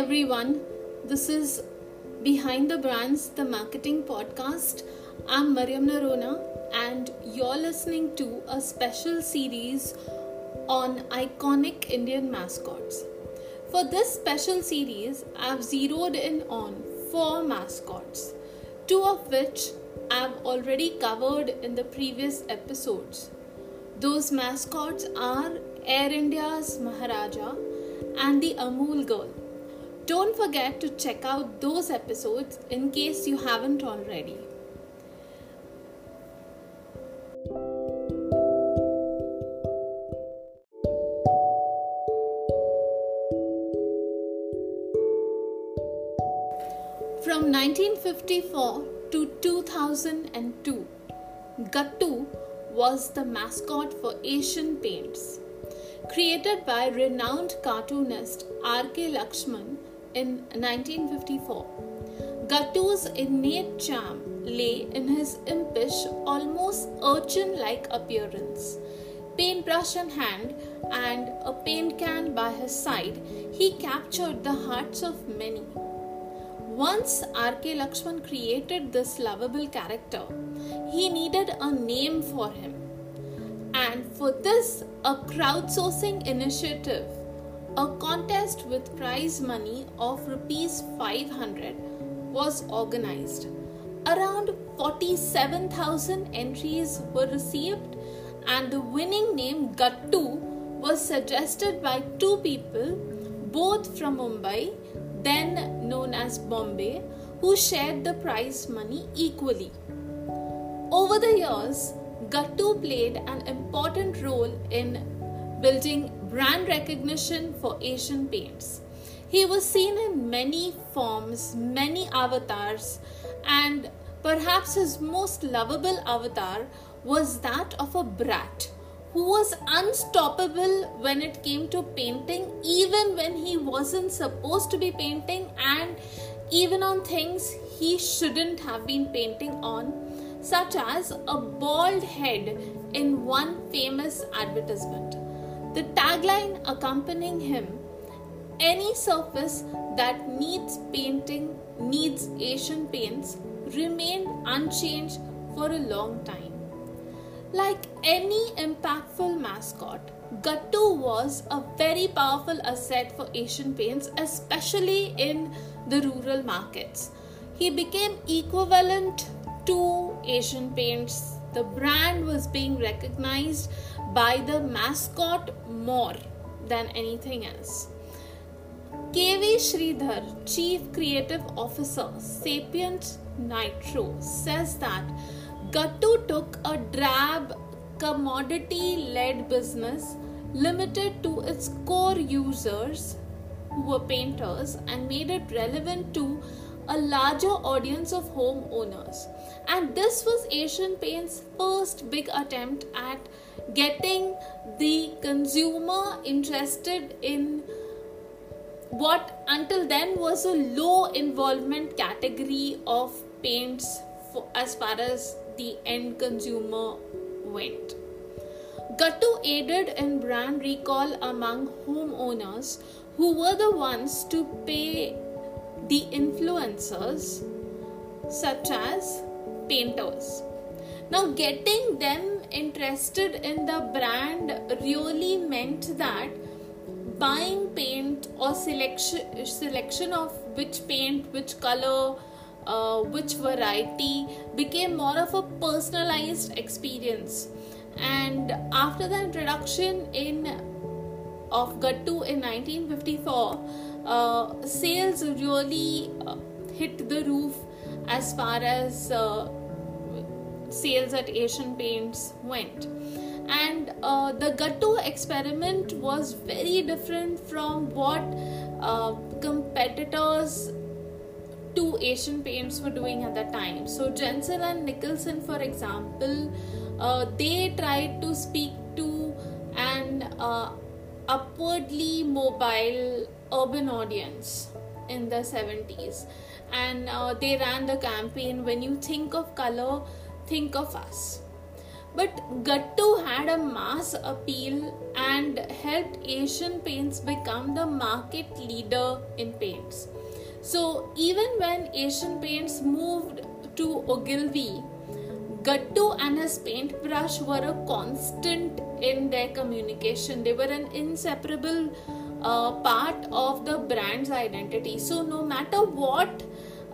everyone. This is Behind the Brands, the marketing podcast. I'm Mariam Narona, and you're listening to a special series on iconic Indian mascots. For this special series, I've zeroed in on four mascots, two of which I've already covered in the previous episodes. Those mascots are Air India's Maharaja and the Amul Girl. Don't forget to check out those episodes in case you haven't already. From 1954 to 2002, Gattu was the mascot for Asian Paints. Created by renowned cartoonist R.K. Laxman in 1954, Gattu's innate charm lay in his impish, almost urchin like appearance. Paintbrush in hand and a paint can by his side, he captured the hearts of many. Once R.K. Laxman created this lovable character, he needed a name for him. And for this, a crowdsourcing initiative, a contest with prize money of rupees 500 was organized. Around 47,000 entries were received, and the winning name Gattu was suggested by two people, both from Mumbai, then known as Bombay, who shared the prize money equally. Over the years, Gattu played an important role in building brand recognition for Asian paints. He was seen in many forms, many avatars, and perhaps his most lovable avatar was that of a brat who was unstoppable when it came to painting, even when he wasn't supposed to be painting, and even on things he shouldn't have been painting on, such as a bald head in one famous advertisement. The tagline accompanying him any surface that needs painting needs Asian paints remained unchanged for a long time. Like any impactful mascot, Gattu was a very powerful asset for Asian Paints, especially in the rural markets. He became equivalent to Asian Paints. The brand was being recognized by the mascot more than anything else. KV Sridhar, Chief Creative Officer, Sapient Nitro, says that Gattu took a drab, commodity led business limited to its core users who were painters and made it relevant to a larger audience of homeowners. And this was Asian Paint's first big attempt at getting the consumer interested in what until then was a low involvement category of paints for, as far as the end consumer went. Gattu aided in brand recall among homeowners who were the ones to pay the influencers, such as painters. Now, getting them interested in the brand really meant that buying paint or selection selection of which paint, which color, uh, which variety became more of a personalized experience. And after the introduction in of Gattu in 1954, uh, sales really uh, hit the roof as far as uh, sales at Asian Paints went. And uh, the Gattu experiment was very different from what uh, competitors to Asian Paints were doing at that time. So, Jenson and Nicholson, for example, uh, they tried to speak to an upwardly mobile urban audience in the 70s and uh, they ran the campaign when you think of color think of us But Gattu had a mass appeal and helped Asian Paints become the market leader in paints. So even when Asian Paints moved to Ogilvy, Gattu and his paintbrush were a constant in their communication. They were an inseparable uh, part of the brand's identity. So no matter what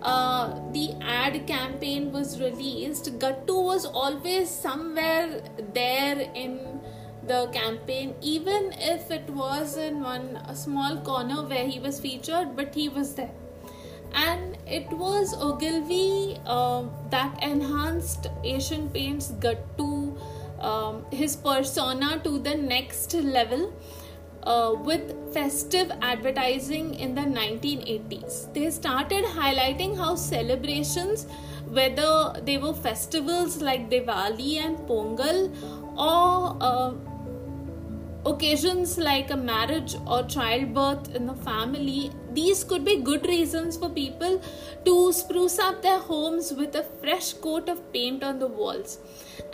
uh, the ad campaign was released, Gattu was always somewhere there in the campaign, even if it was in one small corner where he was featured, but he was there. And it was Ogilvy uh, that enhanced Asian Paints Gattu, um, his persona to the next level uh, with festive advertising in the 1980s. They started highlighting how celebrations, whether they were festivals like Diwali and Pongal or uh, occasions like a marriage or childbirth in the family, these could be good reasons for people to spruce up their homes with a fresh coat of paint on the walls.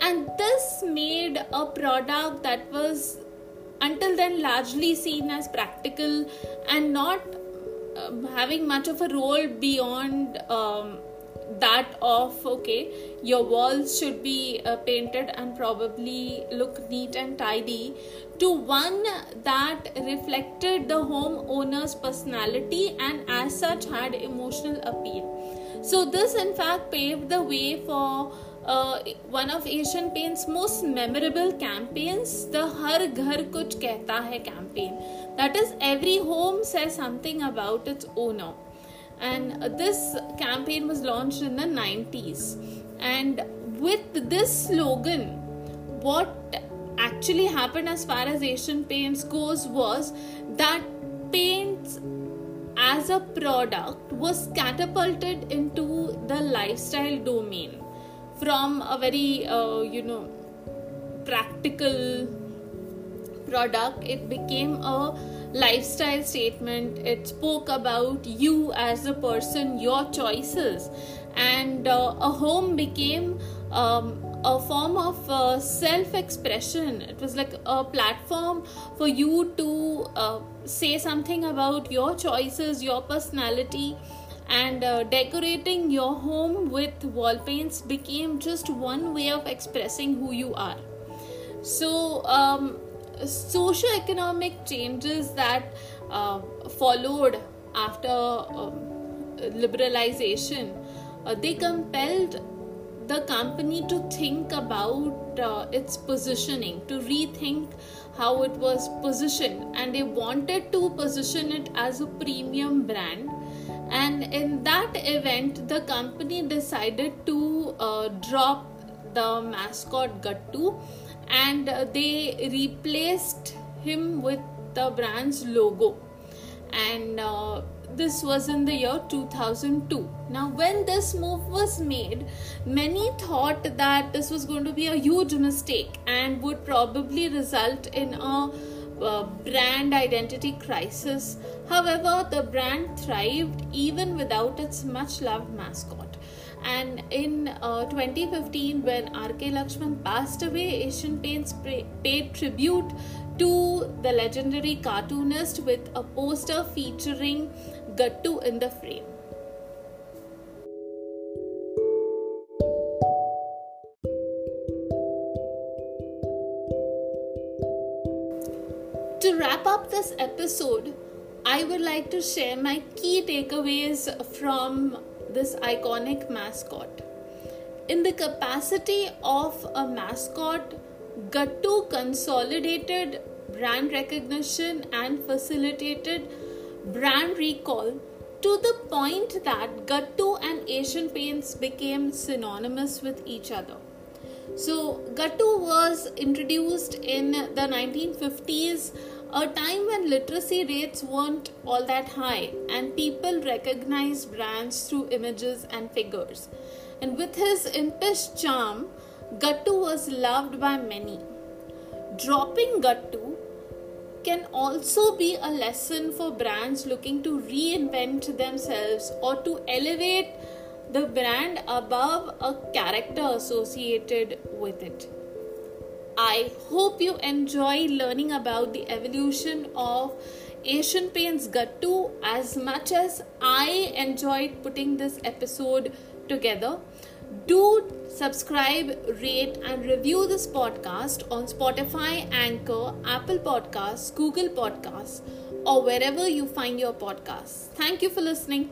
And this made a product that was until then largely seen as practical and not um, having much of a role beyond um, that of okay your walls should be uh, painted and probably look neat and tidy to one that reflected the homeowner's personality and as such had emotional appeal. So this in fact paved the way for uh, one of Asian Paint's most memorable campaigns, the Har Ghar Kuch Kehta Hai campaign. That is, every home says something about its owner. And this campaign was launched in the 90s. And with this slogan, what actually happened as far as Asian Paints goes was that paints as a product was catapulted into the lifestyle domain from a very uh, you know practical product it became a lifestyle statement. It spoke about you as a person your choices. And uh, a home became um, a form of uh, self expression it was like a platform for you to uh, say something about your choices your personality and uh, decorating your home with wall paints became just one way of expressing who you are. So um, socio-economic changes that uh, followed after um, liberalization uh, they compelled the company to think about uh, its positioning to rethink how it was positioned. And they wanted to position it as a premium brand and in that event the company decided to uh, drop the mascot gattu and they replaced him with the brand's logo. And uh, this was in the year 2002 now when this move was made many thought that this was going to be a huge mistake and would probably result in a uh, brand identity crisis. However, the brand thrived even without its much loved mascot. And in uh, 2015, when R.K. Laxman passed away, Asian Paints paid tribute to the legendary cartoonist with a poster featuring Gattu in the frame. Up this episode, I would like to share my key takeaways from this iconic mascot. In the capacity of a mascot, Gattu consolidated brand recognition and facilitated brand recall to the point that Gattu and Asian Paints became synonymous with each other. So, Gattu was introduced in the 1950s a time when literacy rates weren't all that high and people recognized brands through images and figures. And with his impish charm, Gattu was loved by many. Dropping Gattu can also be a lesson for brands looking to reinvent themselves or to elevate the brand above a character associated with it. I hope you enjoy learning about the evolution of Asian Paints Gattu as much as I enjoyed putting this episode together. Do subscribe, rate, and review this podcast on Spotify, Anchor, Apple Podcasts, Google Podcasts, or wherever you find your podcasts. Thank you for listening.